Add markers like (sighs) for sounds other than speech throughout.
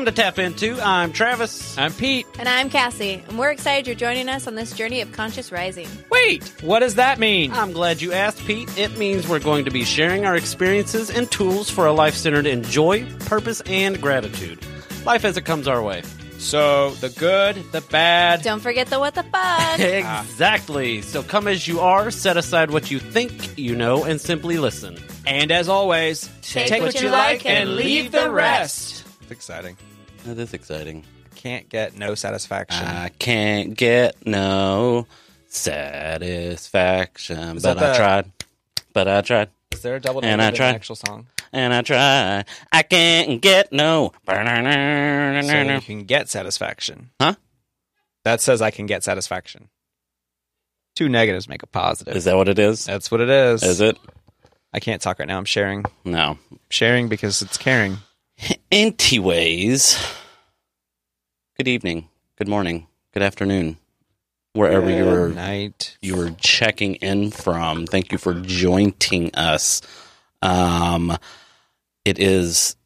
Welcome to Tap Into. I'm Travis. I'm Pete. And I'm Cassie, and we're excited you're joining us on this journey of conscious rising. Wait, what does that mean? I'm glad you asked, Pete. It means we're going to be sharing our experiences and tools for a life centered in joy, purpose, and gratitude. Life as it comes our way. So, the good, the bad. Don't forget the what the fuck. (laughs) Exactly. So come as you are, set aside what you think you know, and simply listen. And as always, Take what you like and leave the rest. It's exciting. That is exciting. Can't get no satisfaction. I can't get no satisfaction, Is but I the- tried. But I tried. Is there a double And negative I in tried. actual song? And I tried. I can't get no. So you can get satisfaction. Huh? That says I can get satisfaction. Two negatives make a positive. Is that what it is? That's what it is. Is it? I can't talk right now. I'm sharing. No. Sharing because it's caring. Anyways, good evening, good morning, good afternoon, wherever you were night. you were checking in from. Thank you for joining us. Um, it is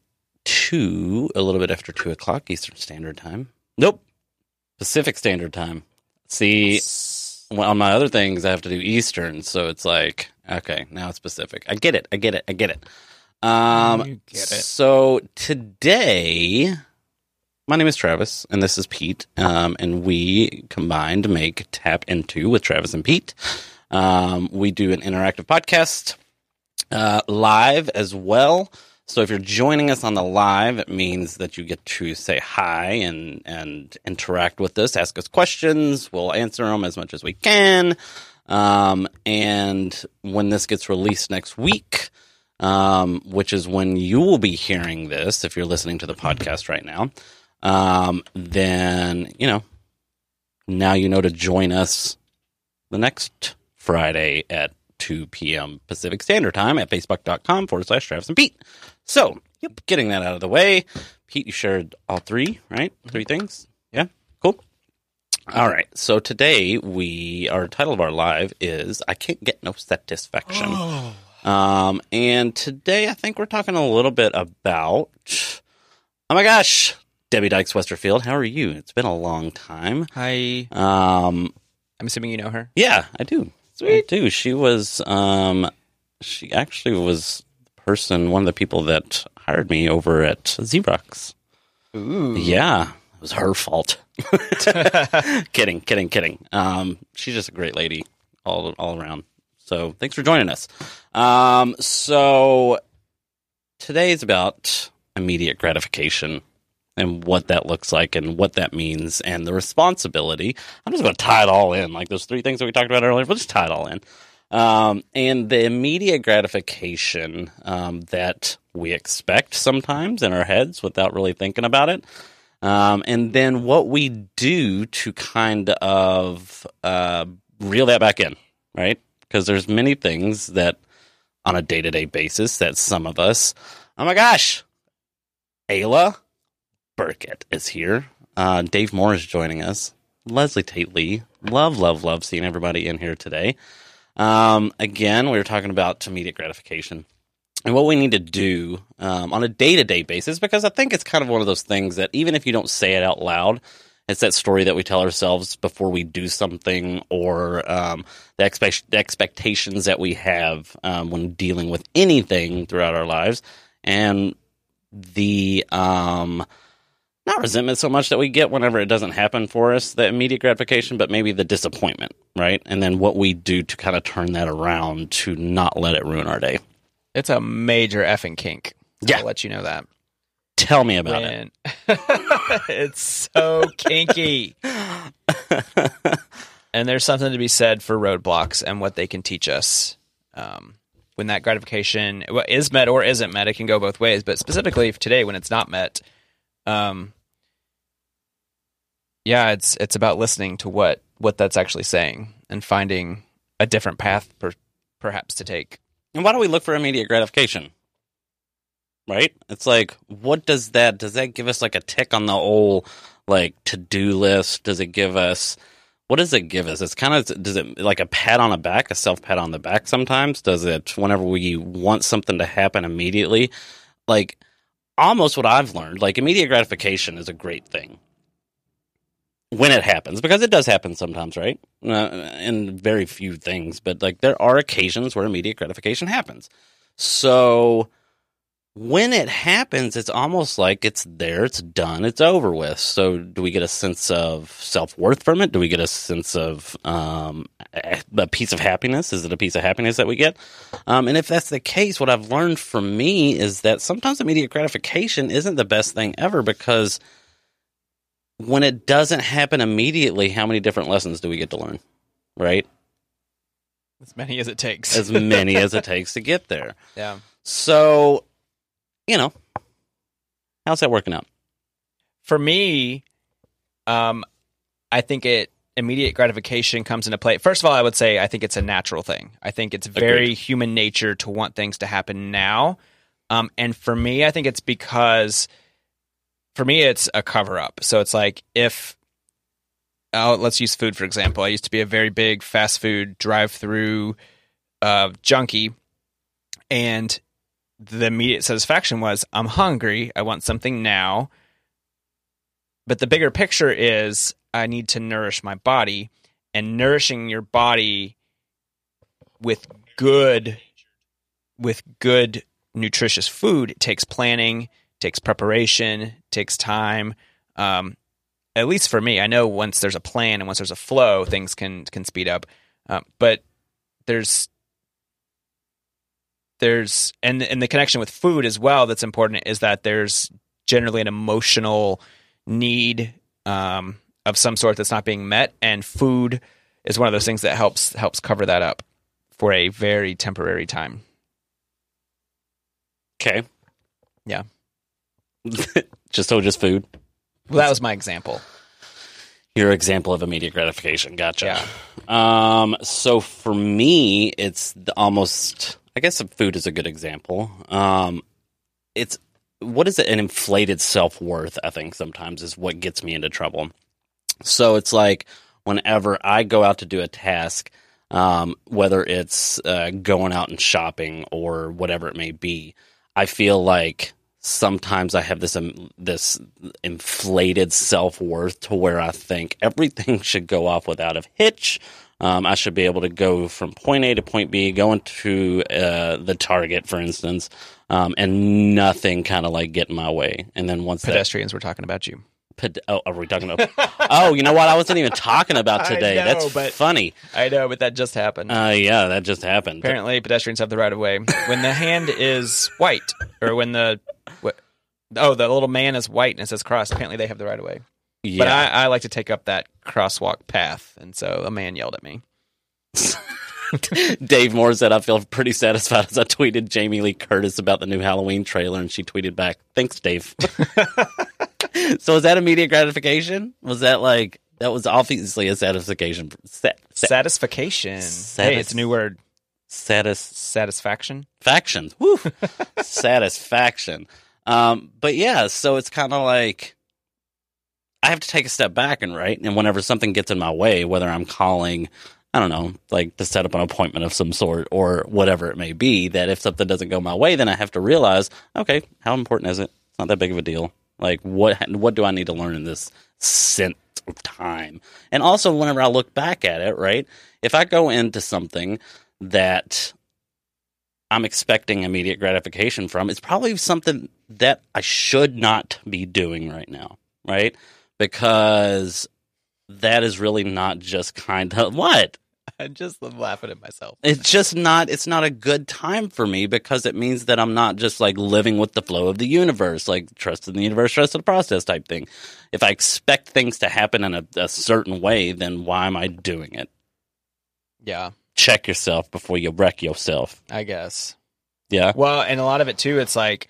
two, a little bit after two o'clock Eastern Standard Time. Nope, Pacific Standard Time. See, well, on my other things, I have to do Eastern, so it's like okay, now it's Pacific. I get it. I get it. I get it. Um, You get it. So today, my name is Travis, and this is Pete, um, and we combined make Tap Into with Travis and Pete. Um, we do an interactive podcast uh, live as well. So if you're joining us on the live, it means that you get to say hi and and interact with us, ask us questions. We'll answer them as much as we can. Um, and when this gets released next week, um, which is when you will be hearing this, if you're listening to the podcast right now, um, then you know now you know to join us the next Friday at 2 p.m. Pacific Standard Time at facebook.com forward slash Travis and Pete. So, yep, getting that out of the way. Pete, you shared all three, right? Three things? Yeah, cool. All right. So today we, our title of our live is I Can't Get No Satisfaction. Um, and today I think we're talking a little bit about, oh my gosh, Debbie Dykes Westerfield. How are you? It's been a long time. Hi. Um, I'm assuming you know her. yeah, I do. I do. She was um she actually was the person, one of the people that hired me over at Xerox. Ooh. Yeah. It was her fault. (laughs) (laughs) kidding, kidding, kidding. Um she's just a great lady all all around. So thanks for joining us. Um so today is about immediate gratification and what that looks like and what that means and the responsibility. I'm just going to tie it all in, like those three things that we talked about earlier. We'll just tie it all in. Um, and the immediate gratification um, that we expect sometimes in our heads without really thinking about it. Um, and then what we do to kind of uh, reel that back in, right? Because there's many things that on a day to day basis that some of us, oh my gosh, Ayla, Burkett is here. Uh, Dave Moore is joining us. Leslie Tate Lee. Love, love, love seeing everybody in here today. Um, again, we were talking about immediate gratification and what we need to do um, on a day to day basis because I think it's kind of one of those things that even if you don't say it out loud, it's that story that we tell ourselves before we do something or um, the, expect- the expectations that we have um, when dealing with anything throughout our lives. And the um not resentment so much that we get whenever it doesn't happen for us, the immediate gratification, but maybe the disappointment, right? And then what we do to kind of turn that around to not let it ruin our day. It's a major effing kink. Yeah. I'll let you know that. Tell me about it. (laughs) It's so kinky. (laughs) and there's something to be said for roadblocks and what they can teach us. Um, when that gratification well, is met or isn't met, it can go both ways. But specifically today, when it's not met, um, yeah, it's it's about listening to what what that's actually saying and finding a different path, per, perhaps to take. And why do we look for immediate gratification? Right? It's like, what does that, does that give us like a tick on the old, like, to do list? Does it give us, what does it give us? It's kind of, does it like a pat on the back, a self pat on the back sometimes? Does it, whenever we want something to happen immediately? Like, almost what I've learned, like, immediate gratification is a great thing when it happens because it does happen sometimes right uh, in very few things but like there are occasions where immediate gratification happens so when it happens it's almost like it's there it's done it's over with so do we get a sense of self-worth from it do we get a sense of um, a a piece of happiness is it a piece of happiness that we get um, and if that's the case what i've learned from me is that sometimes immediate gratification isn't the best thing ever because when it doesn't happen immediately, how many different lessons do we get to learn? Right? As many as it takes. As many as it (laughs) takes to get there. yeah. So, you know, how's that working out? For me, um, I think it immediate gratification comes into play. First of all, I would say I think it's a natural thing. I think it's very Agreed. human nature to want things to happen now. Um, and for me, I think it's because for me it's a cover up. So it's like if uh, let's use food for example. I used to be a very big fast food drive through uh, junkie, and the immediate satisfaction was I'm hungry. I want something now. But the bigger picture is I need to nourish my body, and nourishing your body with good with good nutritious food it takes planning takes preparation takes time um, at least for me i know once there's a plan and once there's a flow things can can speed up uh, but there's there's and and the connection with food as well that's important is that there's generally an emotional need um, of some sort that's not being met and food is one of those things that helps helps cover that up for a very temporary time Okay. Yeah. (laughs) just so just food. well that was my example Your example of immediate gratification. Gotcha. Yeah. Um, so for me, it's the almost, I guess food is a good example. Um, it's, what is it? An inflated self worth, I think sometimes is what gets me into trouble. So it's like whenever I go out to do a task, um, whether it's uh, going out and shopping or whatever it may be, I feel like sometimes I have this um, this inflated self worth to where I think everything (laughs) should go off without a hitch. Um, I should be able to go from point A to point B, go into uh, the target, for instance, um, and nothing kind of like get in my way. And then once that pedestrians were talking about you Ped- oh, are we talking about? (laughs) oh, you know what? I wasn't even talking about today. know, That's but- funny. i know but that just happened Uh, yeah, that just happened. apparently pedestrians have the right of way when the hand is white or when the what, oh the little man is white and it says cross apparently they have the right of way yeah. but I, I like to take up that crosswalk path and so a man yelled at me (laughs) Dave Moore said, I feel pretty satisfied as I tweeted Jamie Lee Curtis about the new Halloween trailer, and she tweeted back, Thanks, Dave. (laughs) so, was that immediate gratification? Was that like, that was obviously a satisfaction. Sa- sa- satisfaction Satis- hey it's a new word satis- satisfaction faction. Woo! (laughs) Satisfaction. Um, but yeah, so it's kind of like I have to take a step back and right. And whenever something gets in my way, whether I'm calling, I don't know, like to set up an appointment of some sort or whatever it may be, that if something doesn't go my way, then I have to realize, okay, how important is it? It's not that big of a deal. Like what what do I need to learn in this sense of time? And also whenever I look back at it, right? If I go into something that I'm expecting immediate gratification from, it's probably something that I should not be doing right now, right? Because that is really not just kind of what? (laughs) i'm just laughing at myself It's just not it's not a good time for me because it means that I'm not just like living with the flow of the universe, like trust in the universe, trust in the process type thing. If I expect things to happen in a, a certain way, then why am I doing it? yeah Check yourself before you wreck yourself. i guess Yeah. Well, and a lot of it too, it's like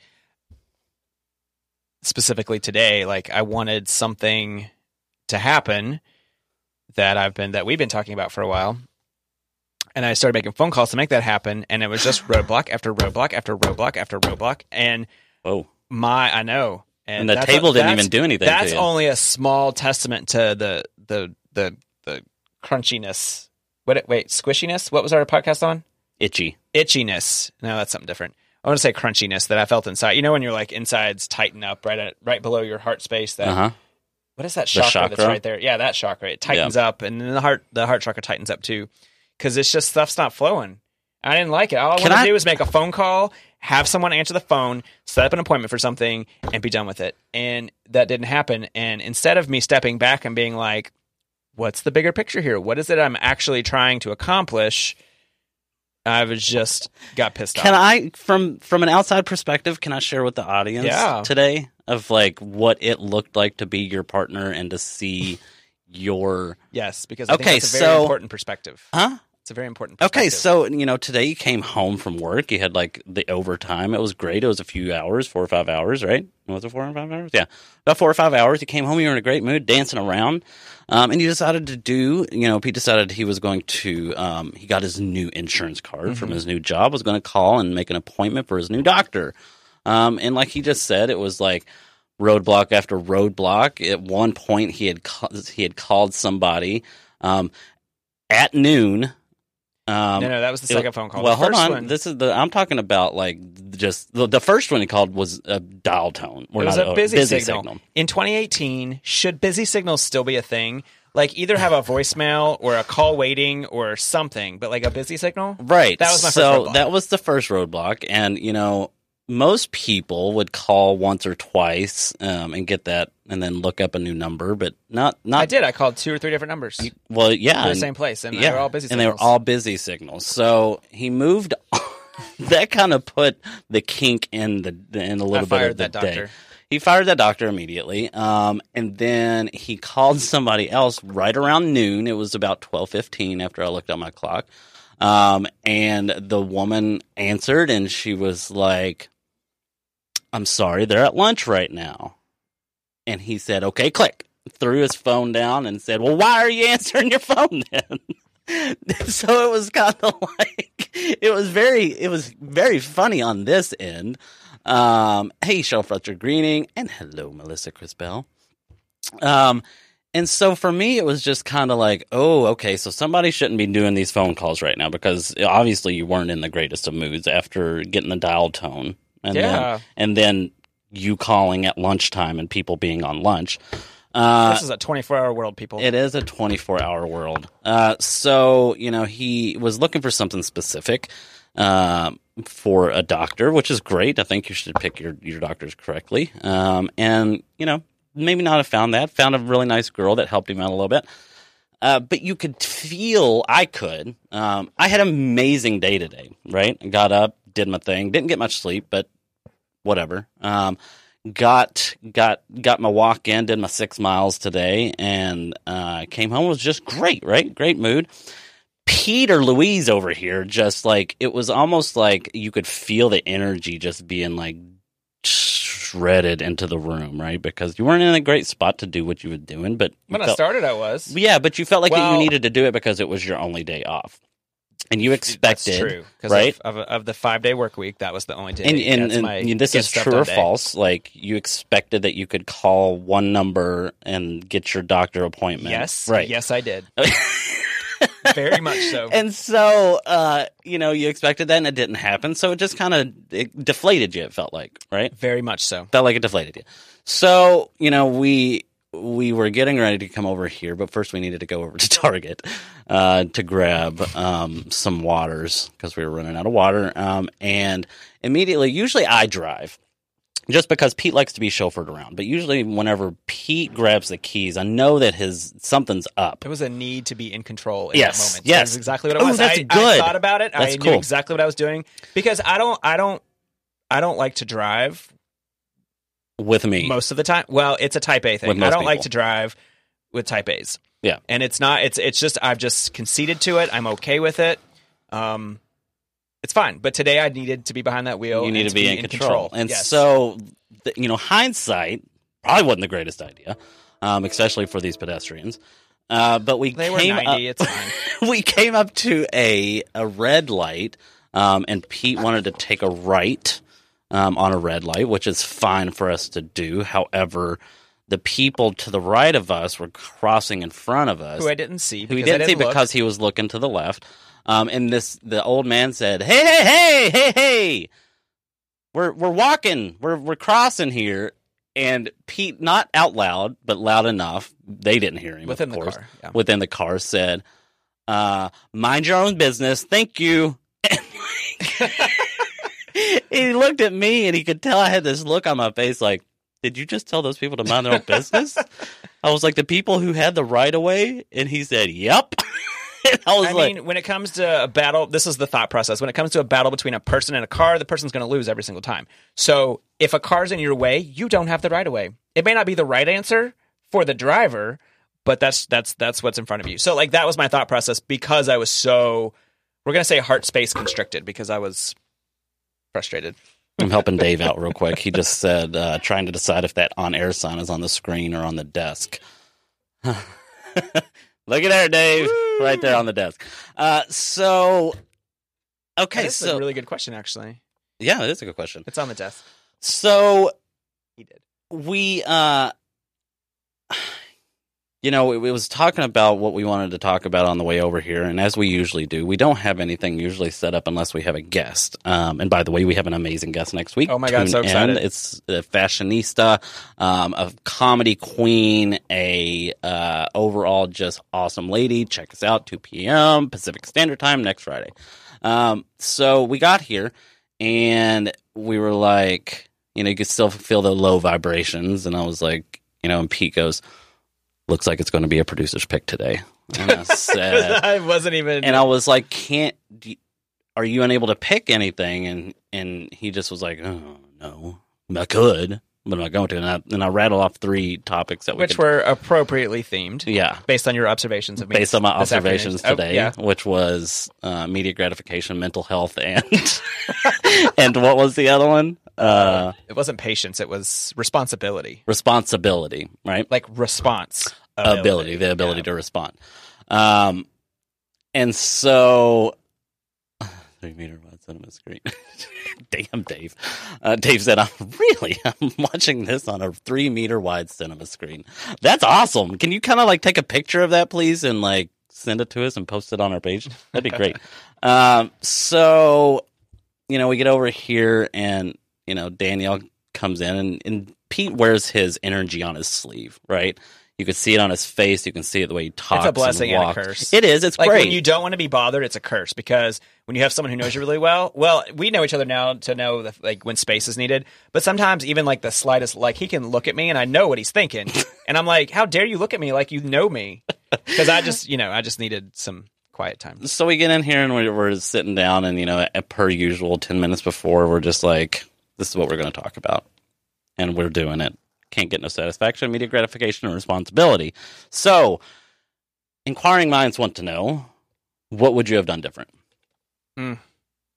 specifically today, like I wanted something to happen that I've been that we've been talking about for a while. And I started making phone calls to make that happen, and it was just (sighs) roadblock after roadblock after roadblock after roadblock. And oh my I know, And the that's table didn't even do anything That's only a small testament to the the the the crunchiness. What? it- Wait, squishiness. What was our podcast on? Itchy. Itchiness. No, that's something different. I want to say crunchiness that I felt inside. You know when you're like insides tighten up right at right below your heart space. That Uh huh. what is that chakra, that's right there? Yeah, that chakra. It tightens up, and then the heart the heart chakra tightens up too, because it's just stuff's not flowing. I didn't like it. All I Can want I- to do is make a phone call, have someone answer the phone, set up an appointment for something, and be done with it. And that didn't happen. And instead of me stepping back and being like, "What's the bigger picture here? What is it I'm actually trying to accomplish?" I was just got pissed off. Can off. I, from from an outside perspective, can I share with the audience Yeah. today of like what it looked like to be your partner and to see your yes, because I Okay, think that's a very so- important perspective. huh? It's a very important. Okay, so you know, today you came home from work. You had like the overtime. It was great. It was a few hours, four or five hours, right? Was it four or five hours? Yeah, about four or five hours. You came home. You were in a great mood, dancing around, um, and you decided to do. You know, Pete decided he was going to. Um, he got his new insurance card from his new job. Was going to call and make an appointment for his new doctor. Um, and like he just said, it was like roadblock after roadblock. At one point, he had ca- he had called somebody um, at noon. Um, no, no, that was the second phone call. Well, the hold on. One, This is the I'm talking about like just the, the first one he called was a dial tone. Or it was not a busy, busy signal. In 2018, should busy signals still be a thing? Like either have a voicemail or a call waiting or something, but like a busy signal. Right. That was my first so that was the first roadblock, and you know most people would call once or twice um, and get that, and then look up a new number, but not not. I did. I called two or three different numbers Well, yeah, the and- same place, and yeah, they were all busy. and they were signals. all busy signals. So he moved. (laughs) that kind of put the kink in the in a little bit of the that day. doctor. He fired that doctor immediately, um, and then he called somebody else right around noon. It was about twelve fifteen after I looked at my clock, um, and the woman answered, and she was like, "I'm sorry, they're at lunch right now." And he said, "Okay, click." Threw his phone down and said, "Well, why are you answering your phone then?" (laughs) so it was kind of (laughs) like it was very it was very funny on this end. Um, hey, Sean Fletcher Greening, and hello, Melissa Crispell. Um, and so for me, it was just kind of like, oh, okay, so somebody shouldn't be doing these phone calls right now because obviously you weren't in the greatest of moods after getting the dial tone, and Yeah. then and then you calling at lunchtime and people being on lunch. Uh, this is a 24 hour world, people. it is a 24 hour world. Uh, so, you know, he was looking for something specific um, for a doctor, which is great. I think you should pick your, your doctors correctly. Um, and, you know, maybe not have found that. Found a really nice girl that helped him out a little bit. Uh, but you could feel, I could. Um, I had an amazing day today, right? I got up, did my thing, didn't get much sleep, but whatever. Um, got got got my walk in, did my six miles today, and uh, came home. It was just great, right? Great mood. Peter Louise over here, just like it was almost like you could feel the energy just being like shredded into the room, right? Because you weren't in a great spot to do what you were doing, but when I started, I was. yeah, but you felt like that you needed to do it because it was your only day off, and you That's expected true. right? Of, of, of the five day work week, that was the only day. and, and, and my and this is true or day. false. Like you expected that you could call one number and get your doctor appointment. Yes. right. Yes, I did. (laughs) Very much so. And so, uh, you know, you expected that, and it didn't happen. So it just kind of deflated you. It felt like, right? Very much so. Felt like it deflated you. So, you know, we we were getting ready to come over here, but first we needed to go over to (laughs) Target uh, to grab um, some waters because we were running out of water. Um, and immediately, usually I drive just because Pete likes to be chauffeured around. But usually, whenever Pete grabs the keys, I know that his something's up. It was a need to be in control in Yes, that moment. yes. That's exactly what it was. that's I, good. I thought about it. That's I cool. knew exactly what I was doing because I don't, I don't, I don't like to drive With me, most of the time. Well, it's a Type A thing. I don't like to drive with Type A's. Yeah. and it's not. It's it's just I've just conceded to it. I'm okay with it. Um, it's fine. But today I needed to be behind that wheel. you need to be in control. And Yes. so, you know, hindsight probably wasn't the greatest idea, um, especially for these pedestrians. Uh, but we they came 90. up, It's fine. (laughs) we came up to a a red light, um, and Pete wanted to take a right um, on a red light, which is fine for us to do. However, the people to the right of us were crossing in front of us, Who I didn't see. who he because I didn't see look. because he was looking to the left. Um, and this, the old man said, "Hey, hey, hey, hey, hey, we're we're walking, we're we're crossing here." And Pete, not out loud, but loud enough, they didn't hear him. Within of the car, yeah. Within the car, said, uh, "Mind your own business. Thank you." (laughs) he looked at me, and he could tell I had this look on my face, like, "Did you just tell those people to mind their own business?" I was like, "The people who had the right of way," and he said, "Yep." (laughs) I was I like, mean, when it comes to a battle, this is the thought process. When it comes to a battle between a person and a car, the person's going to lose every single time. So if a car's in your way, you don't have the right of way. It may not be the right answer for the driver, but that's that's that's what's in front of you. So like that was my thought process because I was so we're going to say heart space constricted because I was frustrated. I'm helping Dave out real quick. He just said, uh, trying to decide if that on air sign is on the screen or on the desk. (laughs) Look at there, Dave. Right there on the desk. Uh, so, okay, That's so a really good question actually. yeah, it is a good question. It's on the desk. So He did. we, uh, you know, it, it was talking about what we wanted to talk about on the way over here, and as we usually do, we don't have anything usually set up unless we have a guest. Um, and by the way, we have an amazing guest next week. Oh my God, Tune so in. excited. It's a fashionista, um, a comedy queen, a uh, overall just awesome lady. Check us out, 2 p.m. Pacific Standard Time next Friday. Um, so we got here, and we were like, you know, you could still feel the low vibrations, and I was like, you know, and Pete goes, "Looks like it's going to be a producer's pick today." And I (laughs) said, I wasn't even and I was like, "Can't? You- are you unable to pick anything?" And and he just was like, "Oh no, I could, but I'm not going to." And I, and I rattle off three topics that we which could, were appropriately themed yeah. based on your observations of me. Based on my this afternoon. observations Oh, today, yeah. which was uh, media gratification, mental health, and (laughs) and what was the other one? Uh, It wasn't patience, it was responsibility. responsibility, right? Like response. Ability, the ability to respond. Um, and so, (sighs) three meter wide cinema screen. (laughs) Damn, Dave. Uh, Dave said, "I'm really, (laughs) I'm watching this on a three meter wide cinema screen. That's awesome. Can you kind of like take a picture of that, please, and like send it to us and post it on our page? That'd be great." (laughs) um, so, you know, we get over here, and you know, Danielle comes in, and, and Pete wears his energy on his sleeve, right? You can see it on his face. You can see it the way he talks. It's a blessing and, and a curse. It is. It's Like great. when you don't want to be bothered, it's a curse because when you have someone who knows you really well, well, we know each other now to know that, like when space is needed. But sometimes even like the slightest, like he can look at me and I know what he's thinking, (laughs) and I'm like, how dare you look at me like you know me? Because I just, you know, I just needed some quiet time. so we get in here and we're, we're sitting down, and you know, per usual, ten minutes before, we're just like, "This is what we're going to talk about," and we're doing it. Can't get no satisfaction, immediate gratification, or responsibility. So, inquiring minds want to know, what would you have done different? Hmm.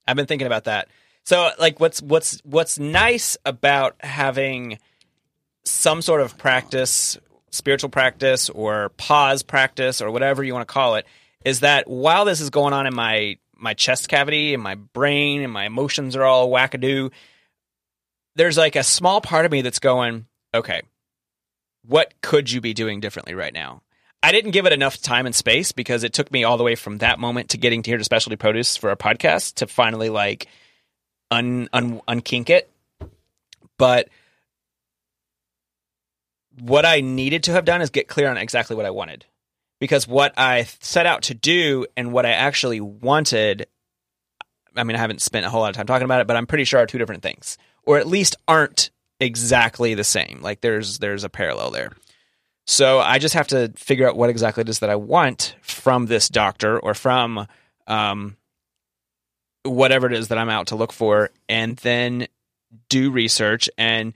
I've been thinking about that. So like what's what's what's nice about having some sort of practice, spiritual practice or pause practice or whatever you want to call it is that while this is going on in my my chest cavity and my brain and my emotions are all wackadoo, there's like a small part of me that's going, okay, what could you be doing differently right now? I didn't give it enough time and space because it took me all the way from that moment to getting to here to specialty produce for a podcast to finally like un, un unkink it. But what I needed to have done is get clear on exactly what I wanted. Because what I set out to do and what I actually wanted, I mean, I haven't spent a whole lot of time talking about it, but I'm pretty sure are two different things, or at least aren't exactly the same. Like there's there's a parallel there. So I just have to figure out what exactly it is that I want from this doctor or from um, whatever it is that I'm out to look for, and then do research and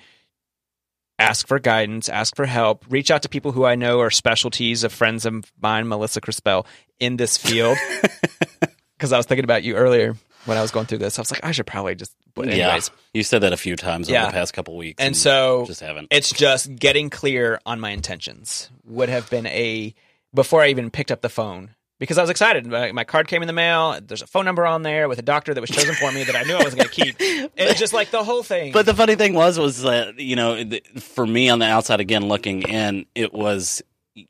ask for guidance, ask for help, reach out to people who I know are specialties of friends of mine, Melissa Crispell, in this field. (laughs) Because I was thinking about you earlier when I was going through this. I was like, I should probably just. But anyways, yeah, you said that a few times over the past couple weeks, and so just haven't. it's just getting clear on my intentions would have been a before I even picked up the phone because I was excited. My, my card came in the mail. There's a phone number on there with a doctor that was chosen for me that I knew I wasn't going to keep. (laughs) It was just like the whole thing. But the funny thing was, was that you know, for me on the outside again looking in, it was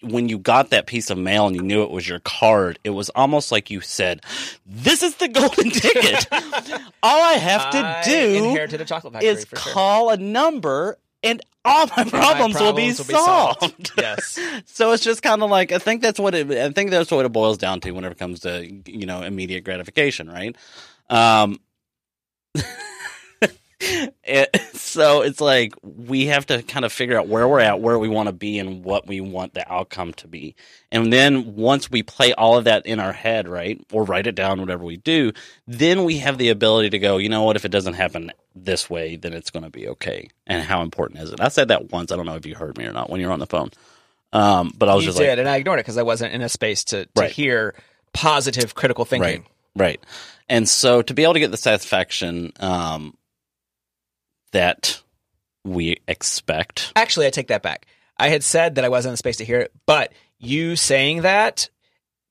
when you got that piece of mail and you knew it was your card. It was almost like you said, "This is the golden (laughs) ticket. All I have to I do inherited a chocolate factory is for sure. call a number." And all my problems, will be problems will be solved. solved. (laughs) Yes. (laughs) So it's just kind of like I think that's what it. I think that's what it boils down to whenever it comes to you know immediate gratification, right? Um, it, so it's like we have to kind of figure out where we're at, where we want to be, and what we want the outcome to be. And then once we play all of that in our head, right, or write it down, whatever we do, then we have the ability to go, you know what, if it doesn't happen this way, then it's going to be okay. And how important is it? I said that once. I don't know if you heard me or not when you were on the phone. Um, but I was you just did, like, and I ignored it because I wasn't in a space to, to Right. hear positive critical thinking. Right. Right. And so to be able to get the satisfaction um, that we expect. Actually, I take that back. I had said that I wasn't in a space to hear it, but you saying that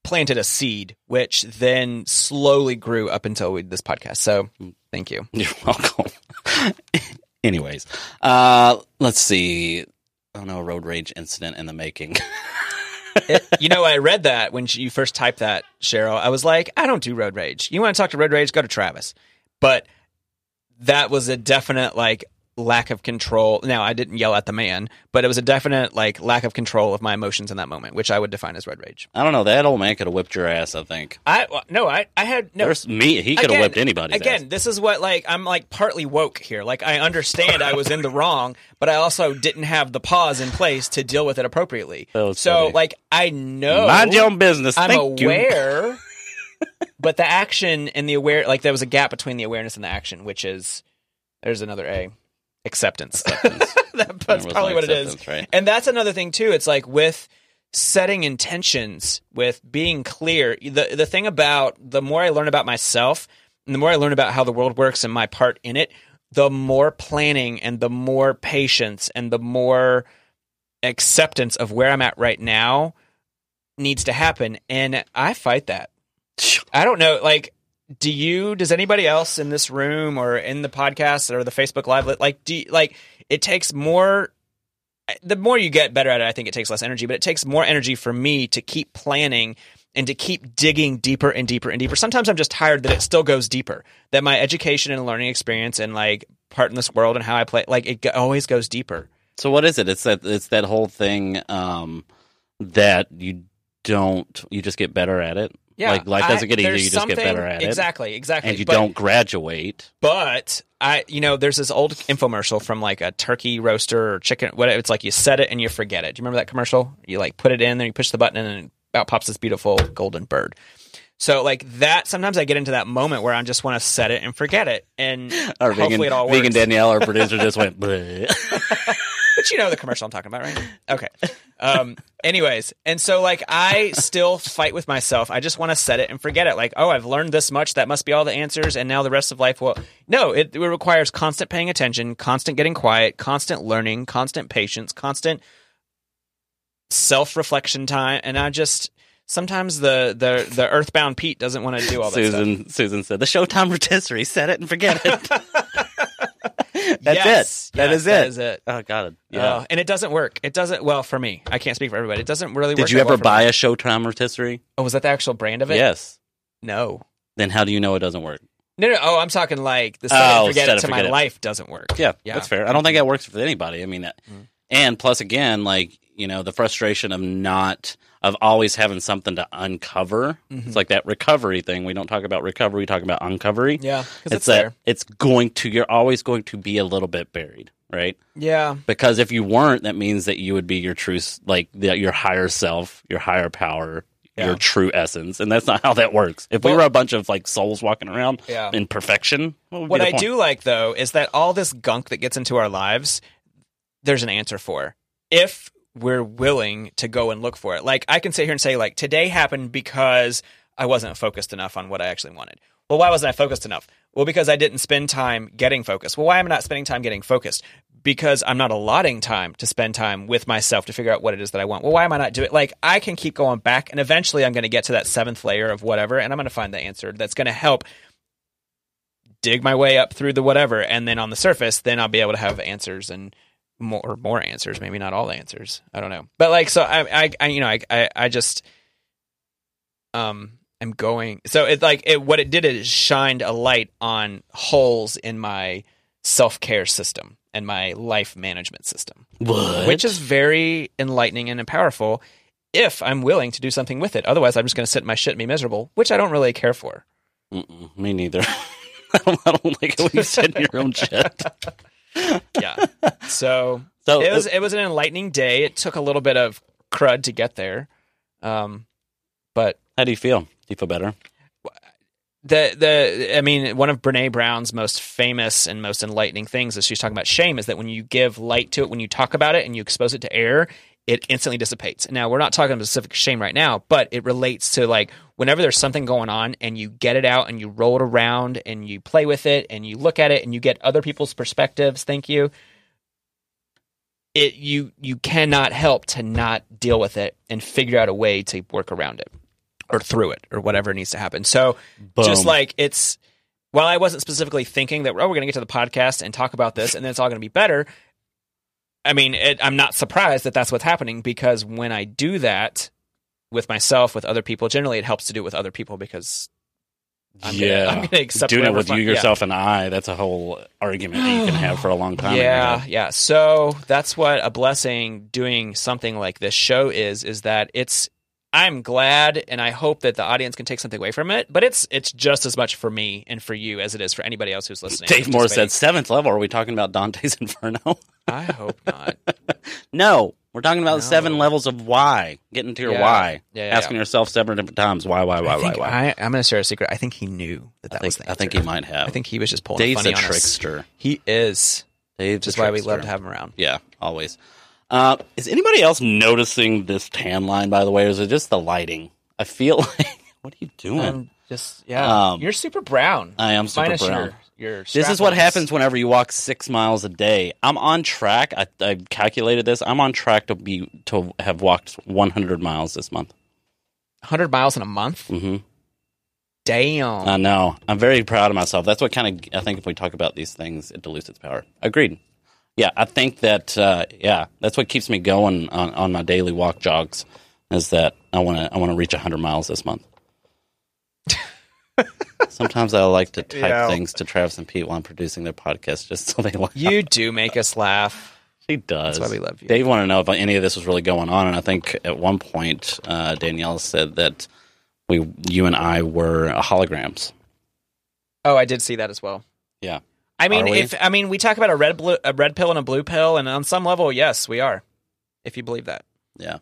planted a seed, which then slowly grew up until we, this podcast. So thank you. (laughs) You're welcome. (laughs) Anyways, uh, let's see. Oh no, road rage incident in the making. (laughs) It- you know, I read that when you first typed that, Cheryl. I was like, I don't do road rage. You want to talk to road rage? Go to Travis. But that was a definite like lack of control. Now, I didn't yell at the man, but it was a definite like lack of control of my emotions in that moment, which I would define as red rage. I don't know. That old man could have whipped your ass. I think. I no, I I had no. There's me. He could have whipped anybody. Again, ass. this is what like I'm like partly woke here. Like I understand I was in the (laughs) wrong, but I also didn't have the pause in place to deal with it appropriately. So funny. like I know Mind your own business. I'm Thank aware, (laughs) but the action and the aware like there was a gap between the awareness and the action, which is there's another A. Acceptance. (laughs) (laughs) That- that's probably what it is. right? And that's another thing too. It's like with setting intentions, with being clear. The the thing about the more I learn about myself and the more I learn about how the world works and my part in it, the more planning and the more patience and the more acceptance of where I'm at right now needs to happen. And I fight that. I don't know, like do you does anybody else in this room or in the podcast or the Facebook live like do you, like it takes more the more you get better at it I think it takes less energy but it takes more energy for me to keep planning and to keep digging deeper and deeper and deeper sometimes I'm just tired that it still goes deeper that my education and learning experience and like part in this world and how I play like it always goes deeper So what is it? It's that it's that whole thing um, that you don't you just get better at it. Like life doesn't I- get easier. You just get better at it, exactly exactly and you But- don't graduate. But I, you know, there's this old infomercial from like a turkey roaster or chicken. What it's like, you set it and you forget it. Do you remember that commercial? You like put it in, then you push the button, and then out pops this beautiful golden bird. So like that, sometimes I get into that moment where I just want to set it and forget it, and Our hopefully vegan, it all works. vegan Danielle, our producer, (laughs) just went. (laughs) But you know the commercial I'm talking about, right? Okay. Um, anyways, and so like I still fight with myself. I just want to set it and forget it. Like, oh, I've learned this much. That must be all the answers, and now the rest of life will. No, it, it requires constant paying attention, constant getting quiet, constant learning, constant patience, constant self reflection time. And I just sometimes the the the earthbound Pete doesn't want to do all that stuff. Susan Susan said the Showtime rotisserie. Set it and forget it. (laughs) That's Yes, it. That yes, is that it. is it. Oh God. Yeah. Uh, and it doesn't work. It doesn't. Well, for me, I can't speak for everybody. It doesn't really work. Did you ever well buy me. a Showtime rotisserie? Oh, was that the actual brand of it? Yes. No. Then how do you know it doesn't work? No, no. Oh, I'm talking like the set Oh, forget set it to my it. life doesn't work. Yeah, Yeah. that's fair. I don't think that works for anybody. I mean, that, and plus, again, like you know, the frustration of not of always having something to uncover. It's mm-hmm. like that recovery thing. We don't talk about recovery. We talk about uncovery. Yeah, it's, it's that it's going to. You're always going to be a little bit buried, right? Yeah. Because if you weren't, that means that you would be your true, like the, your higher self, your higher power. Yeah. Your true essence, and that's not how that works. If we were a bunch of like souls walking around Yeah. in perfection, what, would be What I point? do like though is that all this gunk that gets into our lives, there's an answer for if we're willing to go and look for it. Like I can sit here and say like today happened because I wasn't focused enough on what I actually wanted. Well, why wasn't I focused enough? Well, because I didn't spend time getting focused. Well, why am I not spending time getting focused? because I'm not allotting time to spend time with myself to figure out what it is that I want. Well, why am I not doing it? Like I can keep going back and eventually I'm going to get to that seventh layer of whatever and I'm going to find the answer that's going to help dig my way up through the whatever and then on the surface then I'll be able to have answers and more or more answers, maybe not all answers. I don't know. But like so I I, I you know I, I I just um I'm going so it like it what it did is shined a light on holes in my self-care system and my life management system, What? which is very enlightening and powerful if I'm willing to do something with it. Otherwise, I'm just going to sit in my shit and be miserable, which I don't really care for. Mm-mm, me neither. I (laughs) don't, I don't like it when you sit in your own shit. (laughs) Yeah. so So it was it was an enlightening day. It took a little bit of crud to get there, um, but how do you feel? Do you feel better? the the I mean, one of Brene Brown's most famous and most enlightening things is she's talking about shame is that when you give light to it, when you talk about it and you expose it to air, it instantly dissipates. Now we're not talking about specific shame right now, but it relates to like whenever there's something going on and you get it out and you roll it around and you play with it and you look at it and you get other people's perspectives. Thank you. It you you cannot help to not deal with it and figure out a way to work around it or through it or whatever needs to happen. So just like it's while I wasn't specifically thinking that oh we're going to get to the podcast and talk about this and then it's all going to be better. I mean, it, I'm not surprised that that's what's happening because when I do that with myself, with other people, generally it helps to do it with other people because I'm gonna- yeah, (laughs) I'm gonna accept doing it with fun- you, yeah. yourself, and I. That's a whole argument that you can have for a long time. yeah, yeah. So that's what a blessing doing something like this show is. Is that it's. I'm glad, and I hope that the audience can take something away from it. But it's it's just as much for me and for you as it is for anybody else who's listening. Dave Moore said seventh level. Are we talking about Dante's Inferno? (laughs) "I hope not." (laughs) no, we're talking about No. seven levels of why. Getting to your Yeah. why. Yeah, yeah, Asking yourself seven different times why, why, why, I why, why. I, I'm going to share a secret. I think he knew that I that was think, the I think he might have. I think he was just pulling Dave's funny a on us. trickster. He is, Dave's a why we love to have him around. Yeah, always. Uh, is anybody else noticing this tan line, by the way, or is it just the lighting? I feel (laughs) like. What are you doing? I'm just yeah. Um, You're super brown. I am super Minus brown. Your, your This is what happens whenever you walk six miles a day. I'm on track. I, I calculated this. I'm on track to be to have walked 100 miles this month. 100 miles in a month. Mm-hmm. Damn. I know. I'm very proud of myself. That's what kind of I think if we talk about these things, it dilutes its power. Agreed. Yeah, I think that. Uh, yeah, that's what keeps me going on, on my daily walk jogs. Is that I want to I want to reach 100 miles this month. (laughs) Sometimes I like to type Yeah. things to Travis and Pete while I'm producing their podcast, just so they laugh. you do make us laugh. He does. That's why we love you. Dave wanted to know if any of this was really going on, and I think at one point uh, Danielle said that we, you and I were holograms. Oh, I did see that as well. Yeah. I mean, we? if I mean, we talk about a red blue, a red pill and a blue pill, and on some level, yes, we are. If you believe that, Yeah.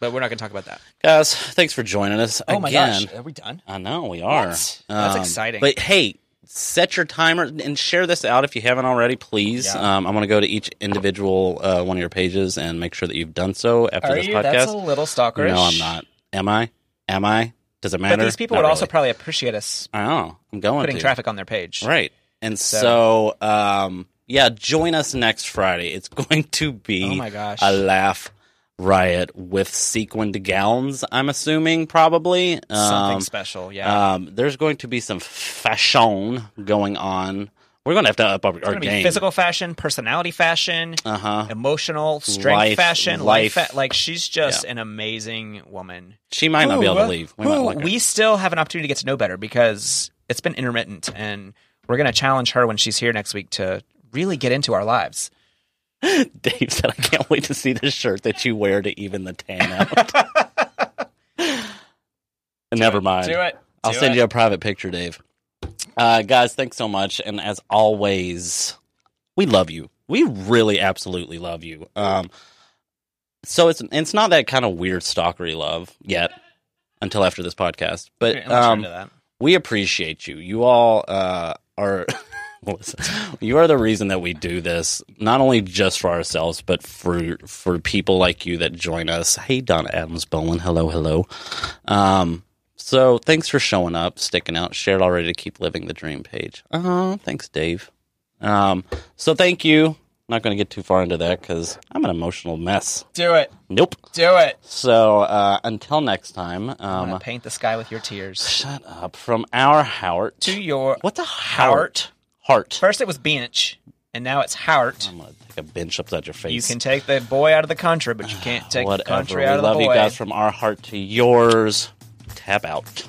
but we're not going to talk about that. Guys, thanks for joining us Oh my again. gosh, are we done? I know we are. Um, What? That's exciting. But hey, set your timer and share this out if you haven't already, please. Yeah. Um, I'm going to go to each individual uh, one of your pages and make sure that you've done so after Are this you? podcast. That's a little stalkerish. no, I'm not. Am I? Am I? Does it matter? But these people Not would also really. probably appreciate us I know. I'm going putting to. traffic on their page. Right. And so, um, yeah, join us next Friday. It's (laughs) going to be Oh my gosh. a laugh riot with sequined gowns, I'm assuming, probably. Something Um, special, yeah. um, there's going to be some fashion going on. We're going to have to up our, it's our be game. physical fashion, personality fashion, Uh huh. emotional, strength Life- fashion, life. life. fa- like she's just Yeah. an amazing woman. She might not be able to leave. We who might like we still have an opportunity to get to know better because it's been intermittent, and we're going to challenge her when she's here next week to really get into our lives. (gasps) Dave said, I can't wait to see the shirt that you wear to even the tan out. (laughs) (laughs) Never mind. Do it. I'll send it. you a private picture, Dave. Uh, guys, thanks so much. And as always, we love you. We really absolutely love you. Um, so it's it's not that kind of weird stalkery love yet until after this podcast. But um, we appreciate you. You all uh, are. (laughs) you are the reason that we do this, not only just for ourselves, but for for people like you that join us. Hey, Don Adams Bowen, hello, hello. Um, so thanks for showing up, sticking out, shared already to keep living the dream page. Oh, thanks, Dave. Um, so thank you. Not going to get too far into that because I'm an emotional mess. Do it. Nope. Do it. So uh, until next time, I'm um, gonna paint the sky with your tears. shut up. From our heart To your what's a heart. heart? First it was bench, and now it's heart. I'm gonna take a bench up upside your face. You can take the boy out of the country, but you can't take the Whatever. country we out of love the boy. We love you guys from our heart to yours. Tap out.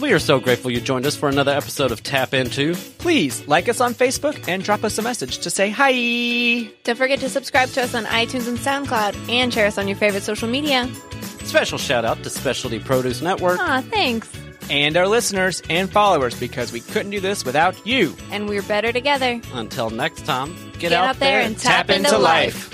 We are so grateful you joined us for another episode of Tap Into. Please like us on Facebook and drop us a message to say hi. Don't forget to subscribe to us on iTunes and SoundCloud and share us on your favorite social media. Special shout out to Specialty Produce Network. Aw, thanks. And our listeners and followers, because we couldn't do this without you. And we're better together. Until next time, get, Get out there and tap into life.